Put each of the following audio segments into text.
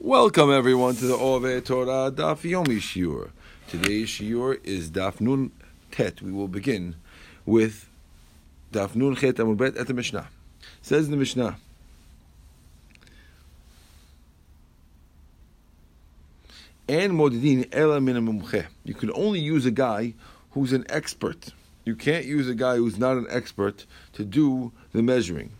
Welcome everyone to the Ove Torah Daf Yomi Shiur. Today's Shiur is Daf Nun Tet. We will begin with Daf Nun Chet Amud at the Mishnah. Says the Mishnah. And modidin ela min You can only use a guy who's an expert. You can't use a guy who's not an expert to do the measuring.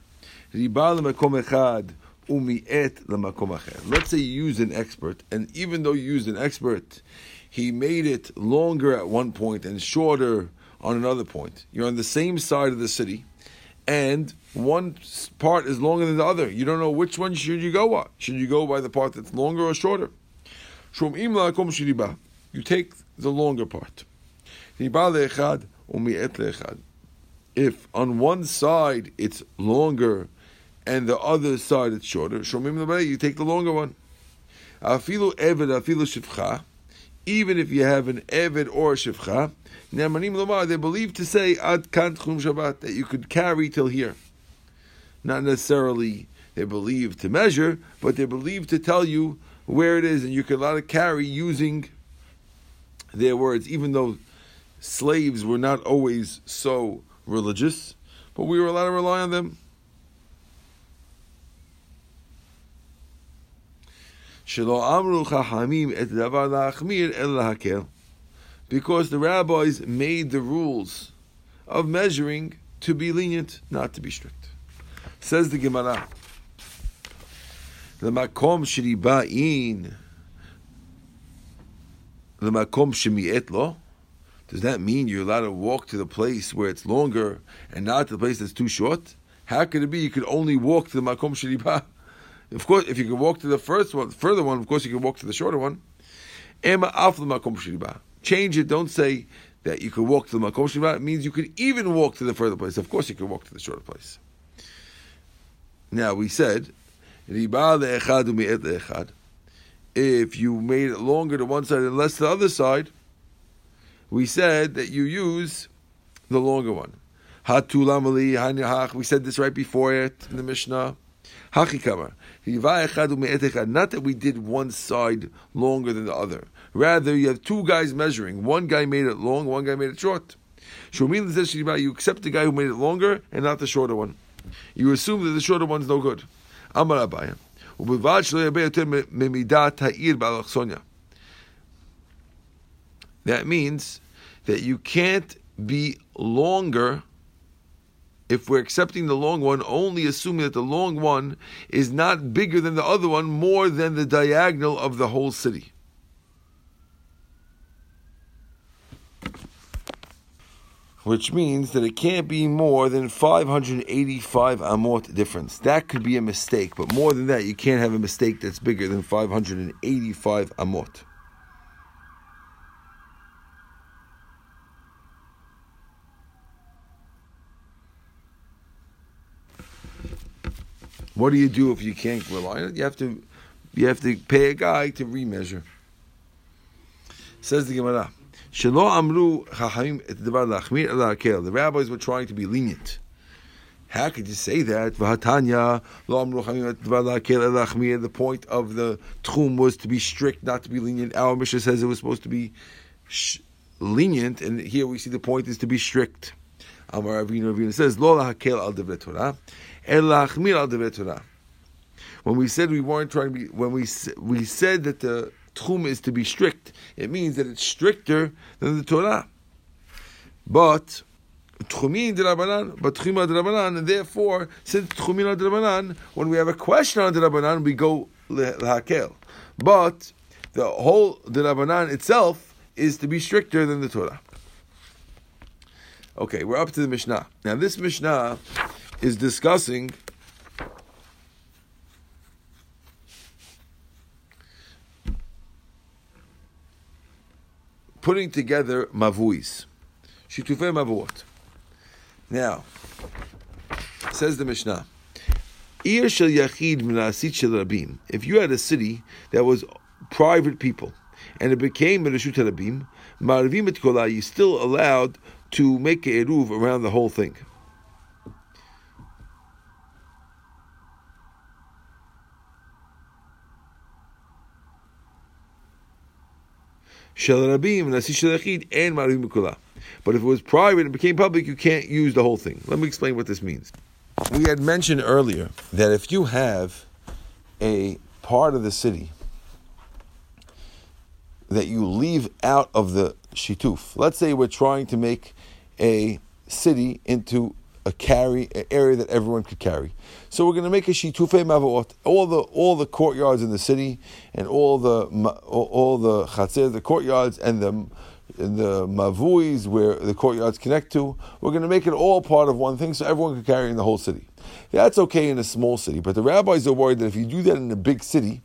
Let's say you use an expert, and even though you used an expert, he made it longer at one point and shorter on another point. You're on the same side of the city, and one part is longer than the other. You don't know which one should you go by. Should you go by the part that's longer or shorter? You take the longer part. If on one side it's longer and the other side it's shorter, you take the longer one. Afilu eved, afilu shivcha, even if you have an eved or shivcha, they believe to say ad chum shabbat that you could carry till here. Not necessarily they believe to measure, but they believe to tell you where it is, and you can allow to carry using their words, even though slaves were not always so religious, but we were allowed to rely on them. Because the rabbis made the rules of measuring to be lenient, not to be strict. Says the Gemara. למקום שריבאין, למקום שמיעט לו, does that mean you're allowed to walk to the place where it's longer and not to the place that's too short? How could it be you could only walk to the makom shiriba? Of course, if you can walk to the first one, further one, of course you can walk to the shorter one. Change it. Don't say that you can walk to the makom shiriba. It means you could even walk to the further place. Of course, you can walk to the shorter place. Now we said, if you made it longer to one side and less to the other side, we said that you use the longer one. We said this right before it in the Mishnah. Not that we did one side longer than the other. Rather, you have two guys measuring. One guy made it long, one guy made it short. You accept the guy who made it longer and not the shorter one. You assume that the shorter one's no good. That means that you can't be longer if we're accepting the long one, only assuming that the long one is not bigger than the other one, more than the diagonal of the whole city. Which means that it can't be more than 585 amot difference. That could be a mistake, but more than that, you can't have a mistake that's bigger than 585 amot. What do you do if you can't rely on it? You have to, you have to pay a guy to remeasure. Says the Gemara. The rabbis were trying to be lenient. How could you say that? The point of the tchum was to be strict, not to be lenient. Our Mishnah says it was supposed to be sh- lenient, and here we see the point is to be strict. Amar Avinu Avinu says, Lo lahakel al Torah. When we said we weren't trying to be, when we we said that the tchum is to be strict, it means that it's stricter than the Torah. But tchumin derabanan, but tchuma derabanan, and therefore, since tchumin derabanan, when we have a question on derabanan, we go lehakel. But the whole derabanan itself is to be stricter than the Torah. Okay, we're up to the Mishnah. Now, this Mishnah is discussing putting together mavuis, shitufei mavuot. Now, says the Mishnah, Ir yachid rabim. If you had a city that was private people, and it became a reshut rabim, marvim et you still allowed to make a eruv around the whole thing. Shel rabim nasi shel and marim mikula. But if it was private and became public, you can't use the whole thing. Let me explain what this means. We had mentioned earlier that if you have a part of the city that you leave out of the shituf, let's say we're trying to make a city into a carry an area that everyone could carry. So we're going to make a shitufe mavot. All the all the courtyards in the city and all the all the chatzir, the courtyards and the the mavuis where the courtyards connect to. We're going to make it all part of one thing, so everyone can carry in the whole city. That's okay in a small city, but the rabbis are worried that if you do that in a big city,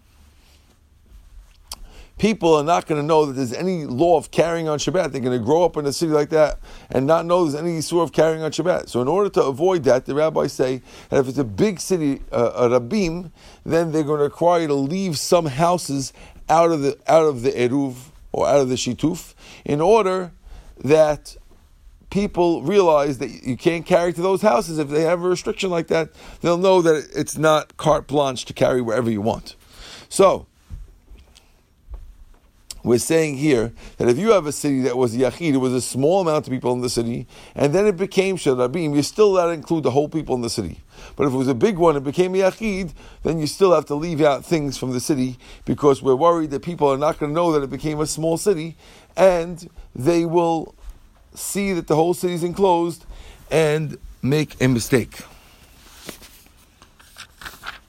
people are not going to know that there's any law of carrying on Shabbat. They're going to grow up in a city like that and not know there's any sort of carrying on Shabbat. So, in order to avoid that, the rabbis say that if it's a big city, uh, a rabim, then they're going to require you to leave some houses out of the out of the eruv or out of the shituf in order that people realize that you can't carry to those houses if they have a restriction like that they'll know that it's not carte blanche to carry wherever you want so we're saying here that if you have a city that was Yachid, it was a small amount of people in the city, and then it became Shadabim, you're still allowed to include the whole people in the city. But if it was a big one, it became Yachid, then you still have to leave out things from the city because we're worried that people are not going to know that it became a small city, and they will see that the whole city is enclosed and make a mistake.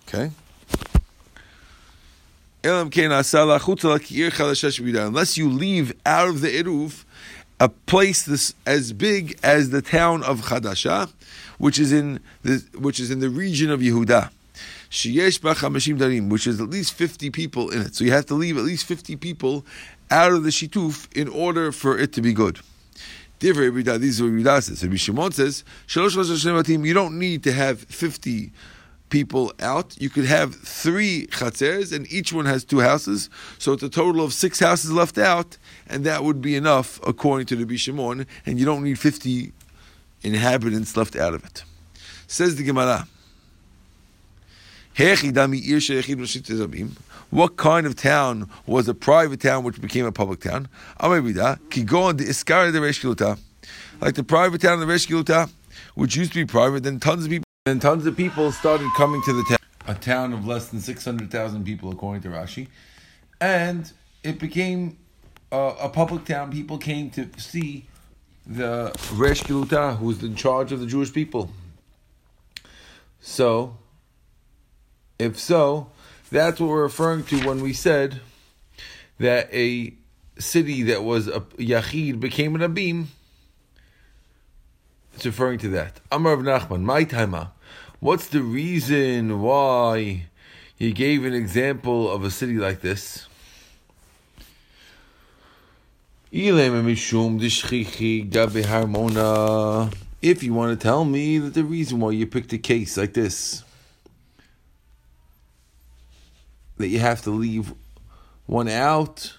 Okay? Unless you leave out of the Eruv a place this, as big as the town of Chadasha, which is in the which is in the region of Yehuda. which is at least 50 people in it. So you have to leave at least 50 people out of the shituf in order for it to be good. These are what Yehuda says. So Shimon says, you don't need to have 50 people out. You could have three chatzers, and each one has two houses. So it's a total of six houses left out, and that would be enough according to the Bishimon, and you don't need 50 inhabitants left out of it. Says the Gemara. What kind of town was a private town which became a public town? Like the private town of the Reshkiluta, which used to be private, then tons of people and tons of people started coming to the town. A town of less than 600,000 people, according to Rashi. And it became a, a public town. People came to see the Resh Kiluta, who was in charge of the Jewish people. So, if so, that's what we're referring to when we said that a city that was a Yachid became an Abim. It's referring to that. Amar of Nachman, my timer. What's the reason why he gave an example of a city like this? If you want to tell me that the reason why you picked a case like this, that you have to leave one out,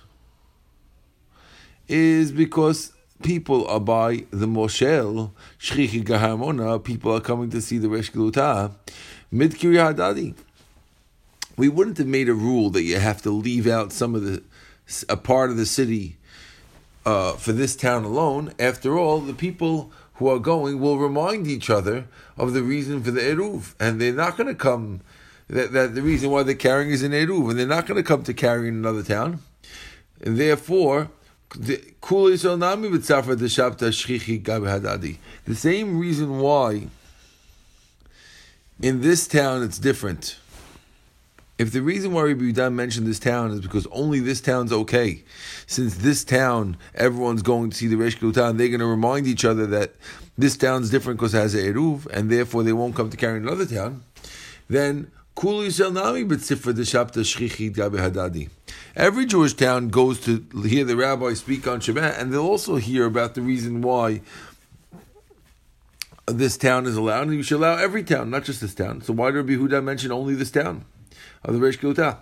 is because people are by the Moshel, Shchichi Gaharmona, people are coming to see the Resh Geluta, Mid Hadadi. We wouldn't have made a rule that you have to leave out some of the, a part of the city uh, for this town alone. After all, the people who are going will remind each other of the reason for the Eruv, and they're not going to come, that, that the reason why they're carrying is an Eruv, and they're not going to come to carry in another town. And therefore, the same reason why in this town it's different. If the reason why Rabbi Yudan mentioned this town is because only this town's okay, since this town everyone's going to see the Resh town, they're going to remind each other that this town's different because it has a eruv, and therefore they won't come to carry another town. Then Every Jewish town goes to hear the rabbi speak on Shabbat, and they'll also hear about the reason why this town is allowed, and you should allow every town, not just this town. So why did Rabbi Huda mention only this town of the Reish Kiluta?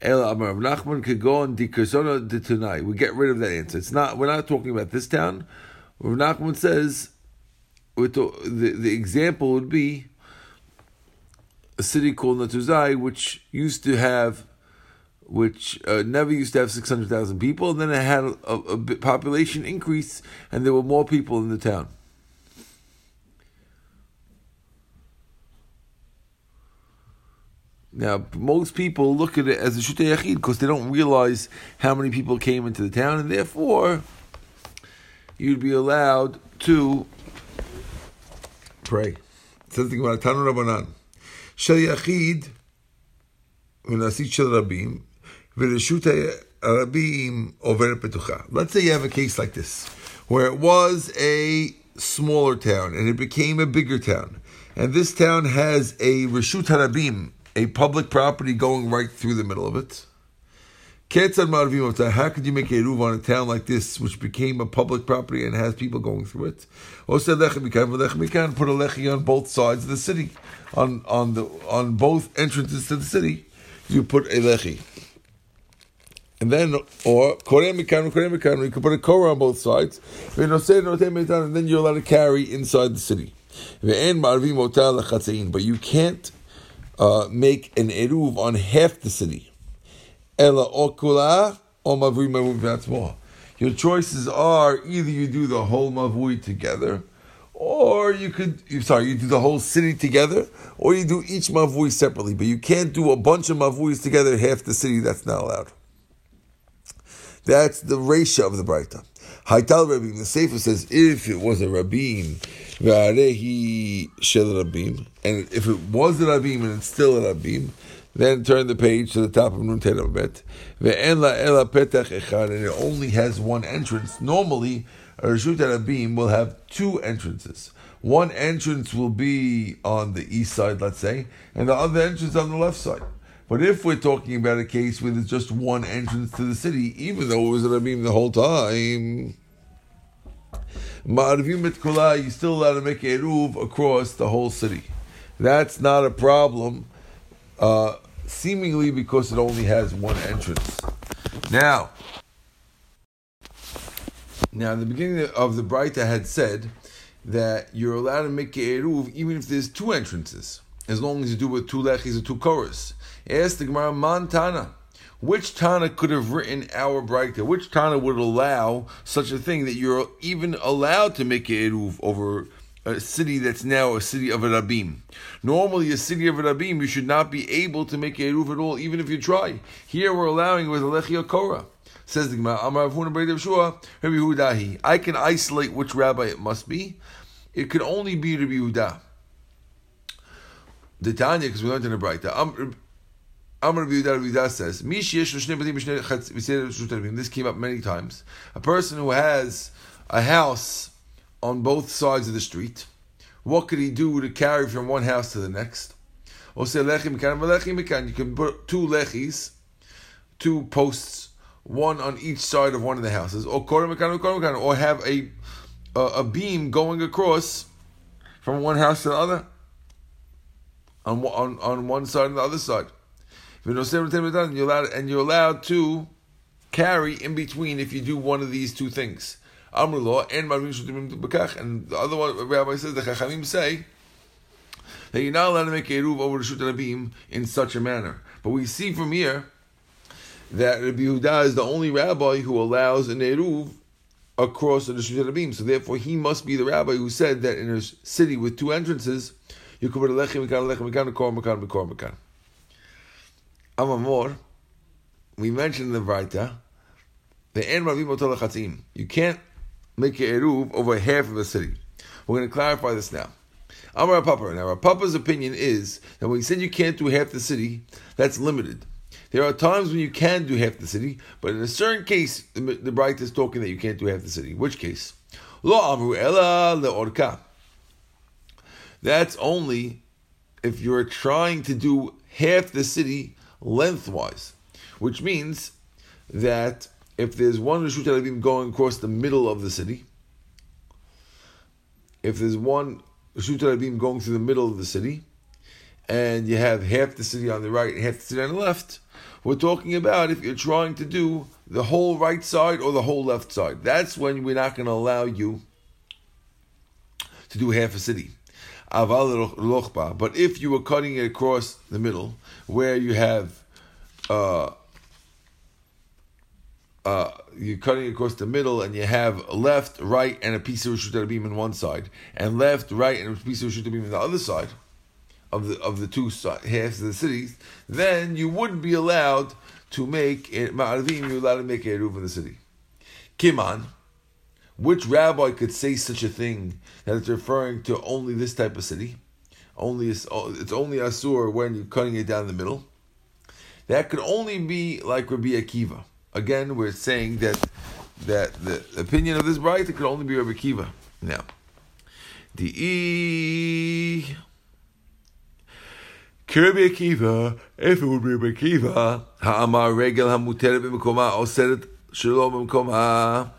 El Amar Nachman could go on Dikarsona tonight. We get rid of that answer. It's not. We're not talking about this town. Rav Nachman says, the, the example would be a city called Natuzai, which used to have which uh, never used to have 600,000 people, and then it had a, a, population increase, and there were more people in the town. Now, most people look at it as a Shutei Yachid because they don't realize how many people came into the town, and therefore, you'd be allowed to pray. The Gemara, Tanu Rabbanan. Shel Yachid, ונעשית של רבים, ורשות הרבים עוברת בתוכה. Let's say you have a case like this, where it was a smaller town and it became a bigger town. And this town has a Reshut Harabim, a public property going right through the middle of it. How could you make a Eruv on a town like this, which became a public property and has people going through it? Put a lechi on both sides of the city, on, on, the, on both entrances to the city you put a lechi. And then, or korem mikan, you can put a korah on both sides. And then you're allowed to carry inside the city. But you can't uh, make an eruv on half the city. Ela okula or mavui mavui Your choices are either you do the whole mavui together, or you could, sorry, you do the whole city together, or you do each mavui separately. But you can't do a bunch of mavuis together, half the city. That's not allowed. That's the ratio of the Braita. Haital Rabim, the Sefer says, if it was a Rabim, V'arehi shel Rabim, and if it was a Rabim and it's still a Rabim, then turn the page to the top of Nun Bet. Ve'en la ela petach echad, and it only has one entrance. Normally, a Reshut Rabim will have two entrances. One entrance will be on the east side, let's say, and the other entrance on the left side. But if we're talking about a case where there's just one entrance to the city, even though it was a Rabim the whole time, Ma'arvim you still allowed to make a Eruv across the whole city. That's not a problem, uh, seemingly because it only has one entrance. Now, now, in the beginning of the Braita had said that you're allowed to make Eruv even if there's two entrances, as long as you do it with two lechis or two chorus. Ask the Gemara, Man Tana. Which Tana could have written our Braita? Which Tana would allow such a thing that you're even allowed to make a Eruv over a city that's now a city of a Rabim. Normally, a city of a Rabim, you should not be able to make a Eruv at all, even if you try. Here, we're allowing with a Lechi Korah. Says the Gemara, Amar. I can isolate which rabbi it must be. It could only be Rabbi Yehuda. The Tanya, because we learned in the Braita. Amar Rabbi Yehuda says, This came up many times. A person who has a house on both sides of the street, what could he do to carry from one house to the next? You can put two lechis, two posts one on each side of one of the houses, or or have a, a, beam going across from one house to the other, on on, on one side and the other side. If You're allowed, and you're allowed to carry in between if you do one of these two things. Amrullah and and the other one, Rabbi says the Chachamim say that you're not allowed to make eruv over the Rabim in such a manner. But we see from here that Rabbi Yehuda is the only rabbi who allows an eruv across the Rishon Rabim. So therefore, he must be the rabbi who said that in a city with two entrances, you could put a lechem, mekan, lechem, mekan, kor, mekan, kor, mekan. Amamor, we mentioned the Vraita, the en ravim otol You can't make eruv over half of a city. We're going to clarify this now. Amar Papa. Now, our Papa's opinion is that when he said you can't do half the city, that's limited. There are times when you can do half the city, but in a certain case, the, the Braita is talking that you can't do half the city. Which case? Lo amru ela leorka. That's only if you're trying to do half the city lengthwise, which means that if there's one Rishut Alevim going across the middle of the city, if there's one Rishut Alevim going through the middle of the city, and you have half the city on the right and half the city on the left, we're talking about if you're trying to do the whole right side or the whole left side. That's when we're not going to allow you to do half a city. But if you were cutting it across the middle, where you have uh, Uh, you're cutting across the middle and you have left, right, and a piece of Rishut beam on one side, and left, right, and a piece of Rishut beam on the other side of the of the two halves of the cities, then you wouldn't be allowed to make it ma'arvim. You're allowed to make a eruv in the city. Kiman, which rabbi could say such a thing that it's referring to only this type of city? Only it's only asur when you're cutting it down the middle. That could only be like Rabbi Akiva. Again, we're saying that that the opinion of this Braita could only be Rabbi Akiva. Now, the e. Kirby Akiva, if it would be Rabbi Akiva, ha'amar regel ha'muteret b'mekoma, oseret shalom b'mekoma.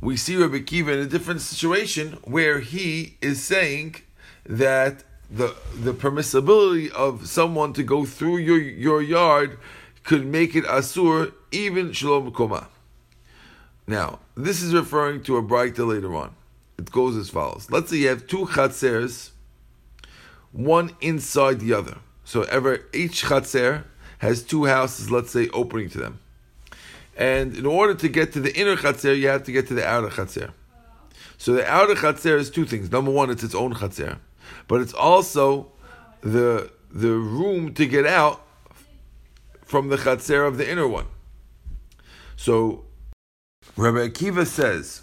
We see Rabbi Akiva in a different situation where he is saying that the the permissibility of someone to go through your your yard could make it asur even shalom koma. Now, this is referring to a Braita later on. It goes as follows. Let's say you have two chatzers, one inside the other. So ever each chatzer has two houses, let's say, opening to them. And in order to get to the inner chatzer, you have to get to the outer chatzer. So the outer chatzer is two things. Number one, it's its own chatzer but it's also the the room to get out from the chatzer of the inner one. So Rabbi Akiva says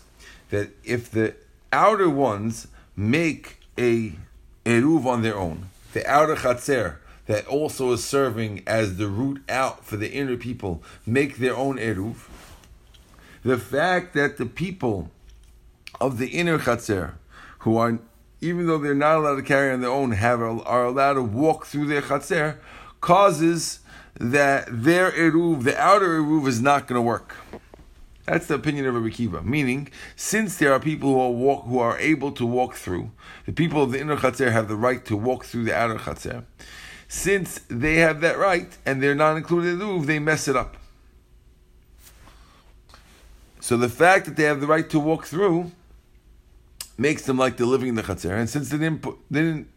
that if the outer ones make a eruv on their own, the outer chatzer that also is serving as the route out for the inner people make their own eruv. The fact that the people of the inner chatzer who are even though they're not allowed to carry on their own, have are allowed to walk through their chatzir, causes that their eruv, the outer eruv, is not going to work. That's the opinion of Rabbi Kiva. Meaning, since there are people who are walk, who are able to walk through, the people of the inner chatzir have the right to walk through the outer chatzir. Since they have that right and they're not included in the eruv, they mess it up. So the fact that they have the right to walk through makes them like they're living in the chatzir. And since they didn't, put, they didn't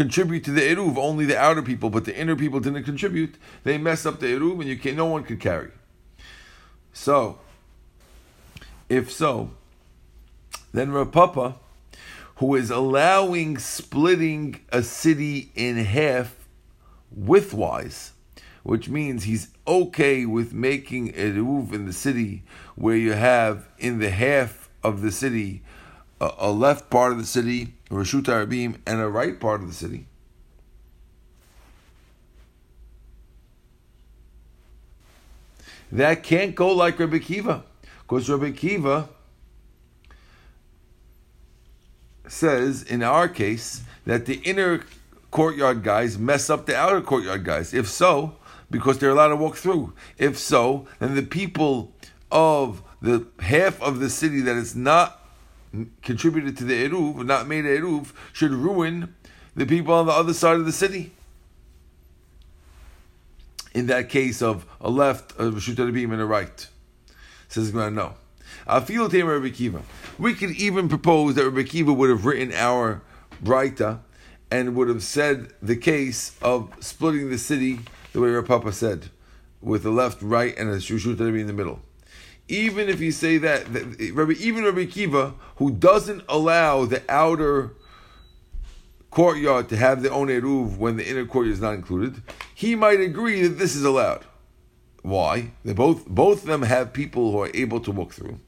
contribute to the eruv, only the outer people, but the inner people didn't contribute, they mess up the eruv, and you can no one could carry. So, if so, then Rav Papa, who is allowing splitting a city in half widthwise, which means he's okay with making a eruv in the city where you have in the half of the city a, a left part of the city, Rashut Arabim, and a right part of the city. That can't go like Rabbi Kiva, because Rabbi Kiva says in our case that the inner courtyard guys mess up the outer courtyard guys. If so, because they're allowed to walk through. If so, then the people of the half of the city that is not contributed to the Eruv, not made Eruv, should ruin the people on the other side of the city. In that case of a left, a beam, and a right. Says Gemara, no. I feel Rabbi Kiva. We could even propose that Rabbi Kiva would have written our Braita and would have said the case of splitting the city the way Papa said, with the left, right, and a Rishut in the middle even if you say that, that Rabbi, even Rabbi Kiva, who doesn't allow the outer courtyard to have their own eruv when the inner courtyard is not included, he might agree that this is allowed. Why? They both both of them have people who are able to walk through.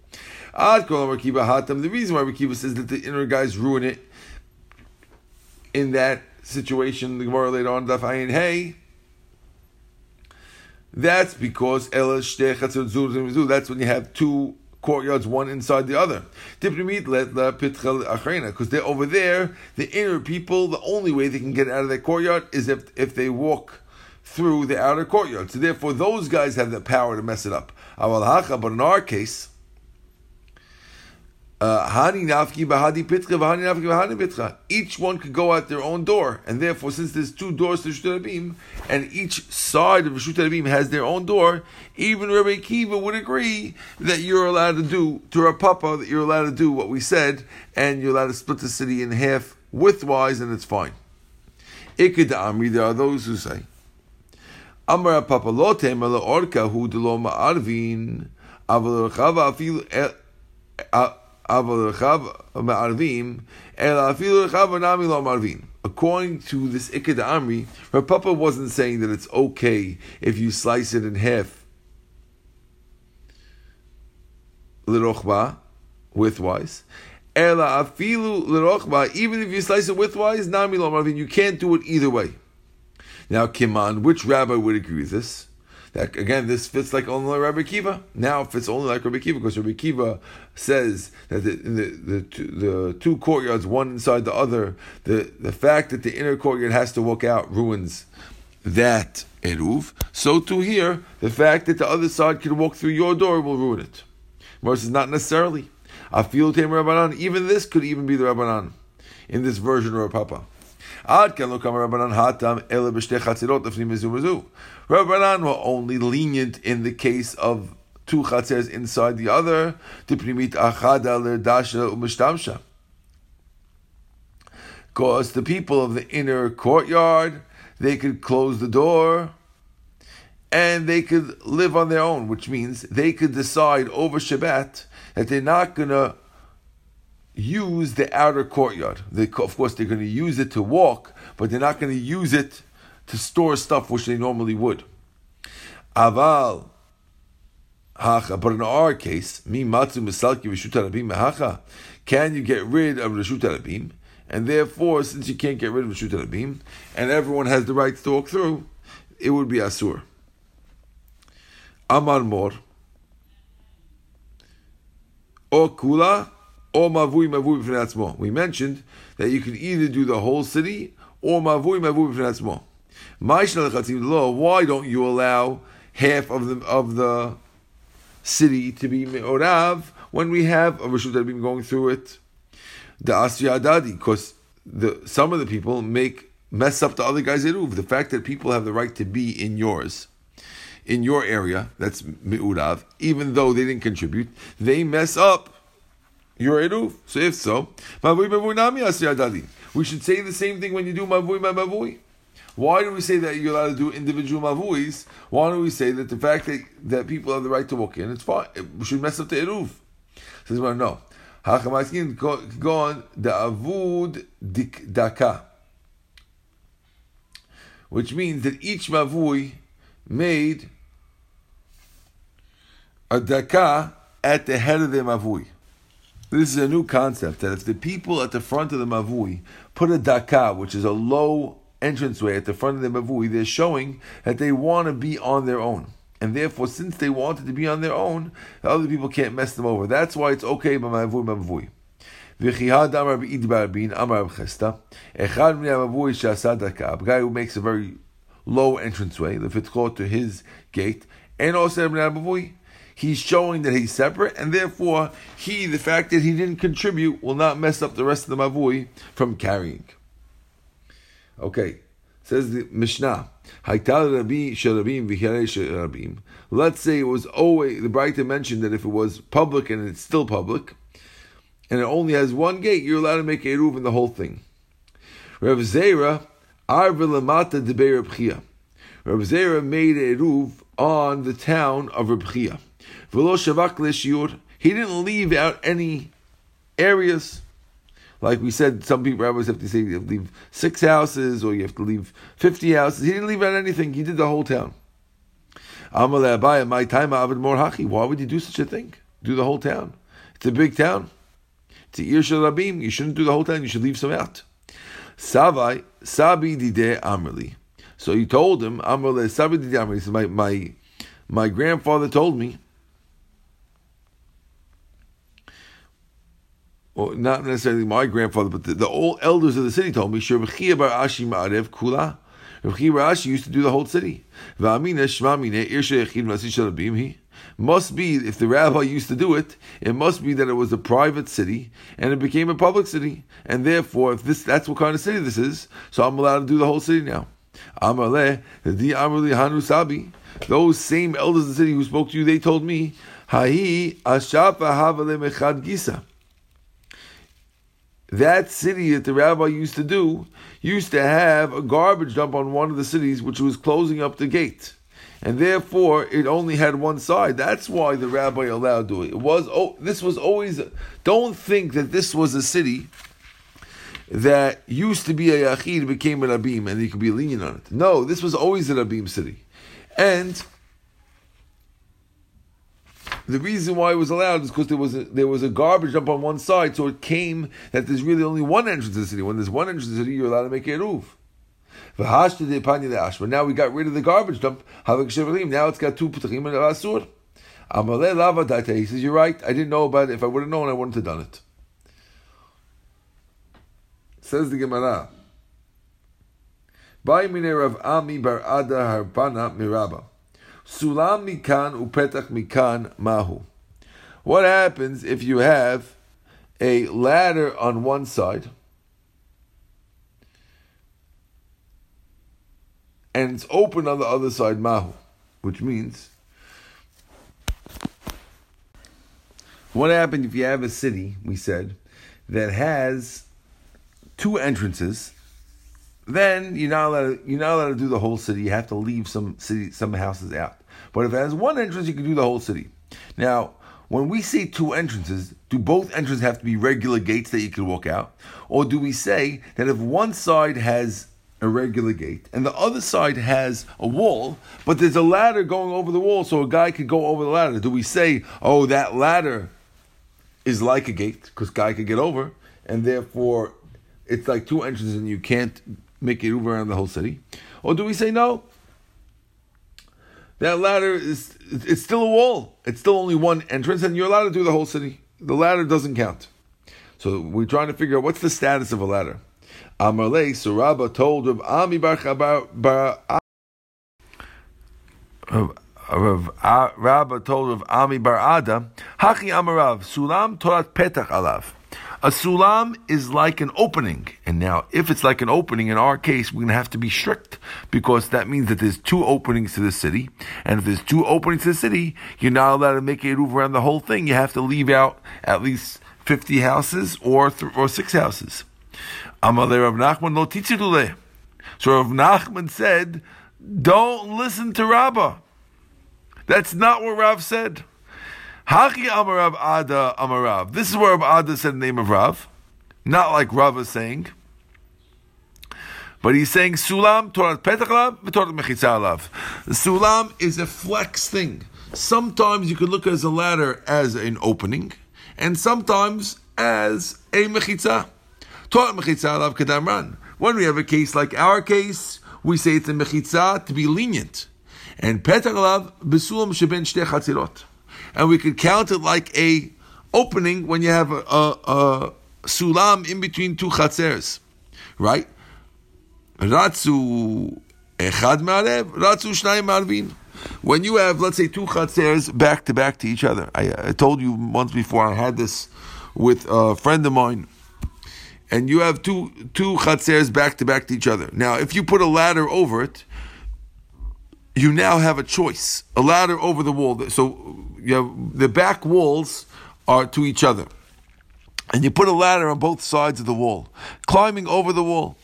The reason why Kiva says that the inner guys ruin it in that situation, the Gemara later on, Daf Ayin Hey, that's because that's when you have two courtyards, one inside the other. Because they're over there, the inner people, the only way they can get out of that courtyard is if, if they walk through the outer courtyard. So therefore, those guys have the power to mess it up. But in our case, Hani. Each one could go out their own door, and therefore, since there's two doors to Rishut and each side of Rishut Harabim has their own door, even Rabbi Kiva would agree that you're allowed to do to our Papa that you're allowed to do what we said, and you're allowed to split the city in half widthwise, and it's fine. Ikeda Amri, there are those who say, Amar Papa Lote Mela Orka Hu Deloma Arvin Aval Afil eh, אבל רחבה מערבים, אלא אפילו רחבה נמי לא מערבים. According to this Ikad Amri, her papa wasn't saying that it's okay if you slice it in half lirochba, widthwise. Ela afilu lirochba, even if you slice it widthwise, nami lo marvin, you can't do it either way. Now, Kiman, which rabbi would agree with this? That again, this fits like only Rabbi Kiva. Now it fits only like Rabbi Kiva because Rabbi Kiva says that the, the, the, two, the two courtyards, one inside the other, the, the fact that the inner courtyard has to walk out ruins that eruv. So too here, the fact that the other side can walk through your door will ruin it. Versus not necessarily. Afil Tem Rabbanan, even this could even be the Rabbanan in this version of Papa. Ad kan lo Rabbanan hatam ele chatzirot lefnim mezu Rabbanan were only lenient in the case of two chatzers inside the other, to achada l'dasha er u'mishtamsha. Because the people of the inner courtyard, they could close the door and they could live on their own, which means they could decide over Shabbat that they're not going to use the outer courtyard. They, of course, they're going to use it to walk, but they're not going to use it to store stuff which they normally would. Aval. But in our case, mi matzu misalki v'shut mehacha. Can you get rid of reshut harabim? And therefore, since you can't get rid of reshut harabim, and everyone has the right to walk through, it would be asur. Amar Mor, or Kula, or Mavui Mavui B'fnei We mentioned that you can either do the whole city or Mavui Mavui B'fnei Atzmo. Why don't you allow half of the of the city to be Me'orav when we have a Rishut that been going through it? The Asya Adadi, because the some of the people make mess up the other guys' eruv. The fact that people have the right to be in yours in your area, that's mi'urav, even though they didn't contribute, they mess up your eruv. So if so, we should say the same thing when you do mavui mavui. Why do we say that you're allowed to do individual mavuis? Why do we say that the fact that, that people have the right to walk in, it's fine. We should mess up the eruv. Says, well, no. Hachamaskin go on the avud daka, which means that each mavui made a daka at the head of the mavui. This is a new concept that if the people at the front of the mavui put a daka, which is a low entranceway at the front of the mavui, they're showing that they want to be on their own. And therefore, since they wanted to be on their own, the other people can't mess them over. That's why it's okay by mavui mavui. A guy who makes a very low entranceway, the fitkot to his gate, and also he's showing that he's separate, and therefore he, the fact that he didn't contribute, will not mess up the rest of the mavui from carrying. Okay, says the Mishnah. Let's say it was always the Brighton mentioned that if it was public and it's still public, and it only has one gate, you're allowed to make a eruv in the whole thing. Rav Zera Arva Lamata de Reb. Zera made a eruv on the town of Reb. He didn't leave out any areas. Like we said, some people rabbis have to say you have to leave six houses or you have to leave fifty houses. He didn't leave out anything. He did the whole town. My time Avid Mor Hachi. Why would you do such a thing? Do the whole town. It's a big town. It's a Ir Rabim. You shouldn't do the whole town. You should leave some out. Savai, Sabi Dide Amrli. So he told him, Amrli, Sabi Dide Amrli. My grandfather told me, well, not necessarily my grandfather, but the, the old elders of the city told me, Shirvachia bar Ashi Ma'arev Kula. Rabbi Ashi used to do the whole city. Must be, if the rabbi used to do it, it must be that it was a private city and it became a public city. And therefore, if this that's what kind of city this is, so I'm allowed to do the whole city now. Those same elders of the city who spoke to you, they told me, Hahi Ashafa Havale Mechad Gisa. That city that the rabbi used to do used to have a garbage dump on one of the cities which was closing up the gate. and therefore it only had one side. That's why the rabbi allowed to do it. It was oh, this was always. Don't think that this was a city that used to be a yachid became a rabim and you could be lenient on it. No, this was always a rabim city, and the reason why it was allowed is because there was a, there was a garbage dump on one side, so it came that there's really only one entrance to the city. When there's one entrance to the city, you're allowed to make a eruv. Now we got rid of the garbage dump. Now it's got two p'tachim and asur. He says, You're right. I didn't know about it. If I would have known, I wouldn't have done it. Says the Gemara. By Rav Ami bar Ada Harbana Miraba. Sulam mikan upetach mikan mahu. What happens if you have a ladder on one side and it's open on the other side mahu, which means what happens if you have a city, we said, that has two entrances then you're not allowed. To, you're not allowed to do the whole city. You have to leave some city, some houses out. But if it has one entrance, you can do the whole city. Now, when we say two entrances, do both entrances have to be regular gates that you can walk out, or do we say that if one side has a regular gate and the other side has a wall, but there's a ladder going over the wall, so a guy could go over the ladder? Do we say, oh, that ladder is like a gate because guy could get over, and therefore it's like two entrances and you can't make it over around the whole city? Or do we say no? That ladder is it's still a wall. It's still only one entrance, and you're allowed to do the whole city. The ladder doesn't count. So we're trying to figure out what's the status of a ladder. Amarle Suraba told of Ami Bar Rav Rabba told of Ami Bar Ada, Haki Amarav, Sulam Torat Petach Alav. A sulam is like an opening. And now, if it's like an opening, in our case, we're going to have to be strict because that means that there's two openings to the city. And if there's two openings to the city, you're not allowed to make a eruv around the whole thing. You have to leave out at least 50 houses or, th- or six houses. Amalei Rav Nachman lo titzidule. So Rav Nachman said, don't listen to Rabbah. That's not what Rav said. Haki Amarav Ada Amarav. This is where Rav Ada said the name of Rav. Not like Rav is saying. But he's saying Sulam, Torah Petach Torah Mechitza The Sulam is a flex thing. Sometimes you could look at as a ladder as an opening, and sometimes as a Mechitza. Torah Mechitza Alav. When we have a case like our case, we say it's a Mechitza to be lenient. And Petach Alav Besulam Sheben Shtei Chatzirot and we could count it like a opening when you have a, a, a sulam in between two chatzers, right? Ratzu echad ma'arev, ratzu shnayim ma'arvin. When you have, let's say, two chatzers back to back to each other. I, I told you once before, I had this with a friend of mine and you have two two chatzers back to back to each other. Now, if you put a ladder over it, you now have a choice: a ladder over the wall. So you have, the back walls are to each other, and you put a ladder on both sides of the wall, climbing over the wall.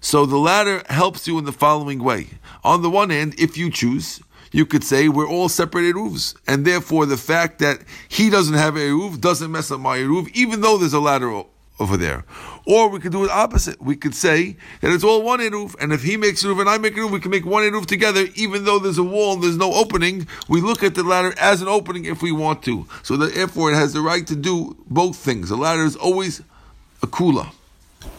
So the ladder helps you in the following way. On the one hand, if you choose, you could say we're all separated eruvs, and therefore the fact that he doesn't have a eruv doesn't mess up my eruv, even though there's a ladder over there. Or we could do it opposite. We could say that it's all one Eruv, and if he makes Eruv and I make Eruv, we can make one Eruv together, even though there's a wall and there's no opening. We look at the ladder as an opening if we want to. So that therefore it has the right to do both things. The ladder is always a kula.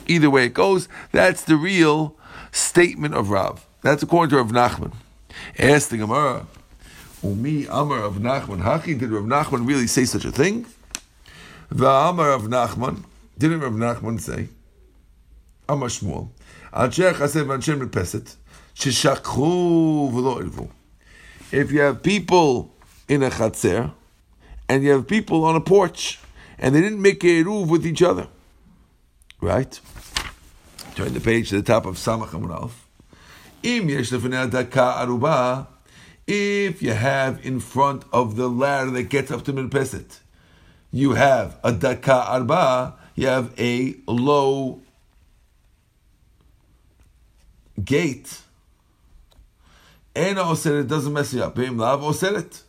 Either way it goes, that's the real statement of Rav. That's according to Rav Nachman. Ask the Gemara, Umi Amar of Nachman, Haki, did Rav Nachman really say such a thing? The Amar of Nachman, didn't Rav Nachman say? Amar Shmuel. Anshe Chasev Anshem Repeset. Sheshakhu v'lo. If you have people in a chatzer, and you have people on a porch, and they didn't make a eruv with each other, right? Turn the page to the top of Samach if you have in front of the ladder that gets up to Mirpeset, you have a daka arba, you have a low gate. Ena it doesn't mess you up. Beim lav oseret.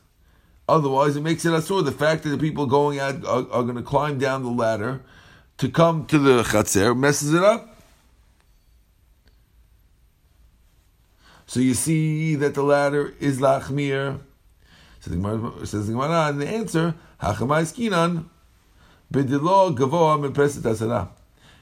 Otherwise, it makes it asur. The fact that the people going out are, are going to climb down the ladder to come to the chatzer messes it up. So you see that the ladder is lachmir. So the Gemara says the Gemara, and the answer hachamai skinan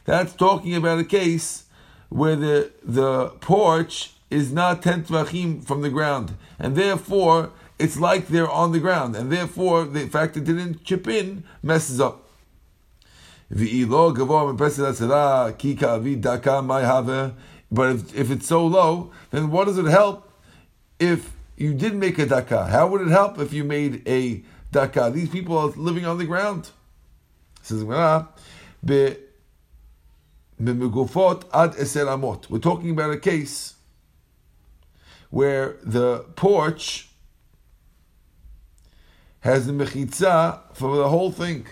That's talking about a case where the the porch is not ten tvachim from the ground, and therefore it's like they're on the ground, and therefore the fact it didn't chip in messes up. But if, if it's so low, then what does it help if you did make a daka? How would it help if you made a daka? These people are living on the ground. Says We're talking about a case where the porch has the mechitza for the whole thing.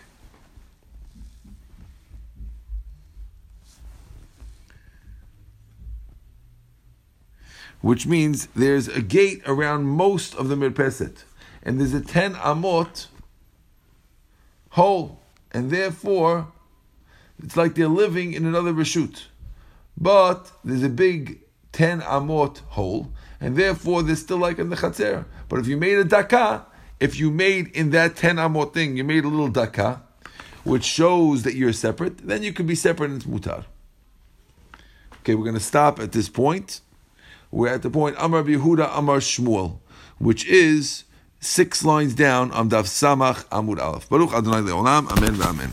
Which means there's a gate around most of the mirpeset, and there's a ten amot hole, and therefore it's like they're living in another reshut. But there's a big ten amot hole, and therefore they're still like in the chatzer. But if you made a daka, if you made in that 10 amot thing, you made a little daka, which shows that you're separate, then you can be separate and it's mutar. Okay, we're going to stop at this point. We're at the point Amar Yehuda Amar Shmuel, which is six lines down on Daf Samach Amud Aleph. Baruch Adonai Leolam. Amen. Amen.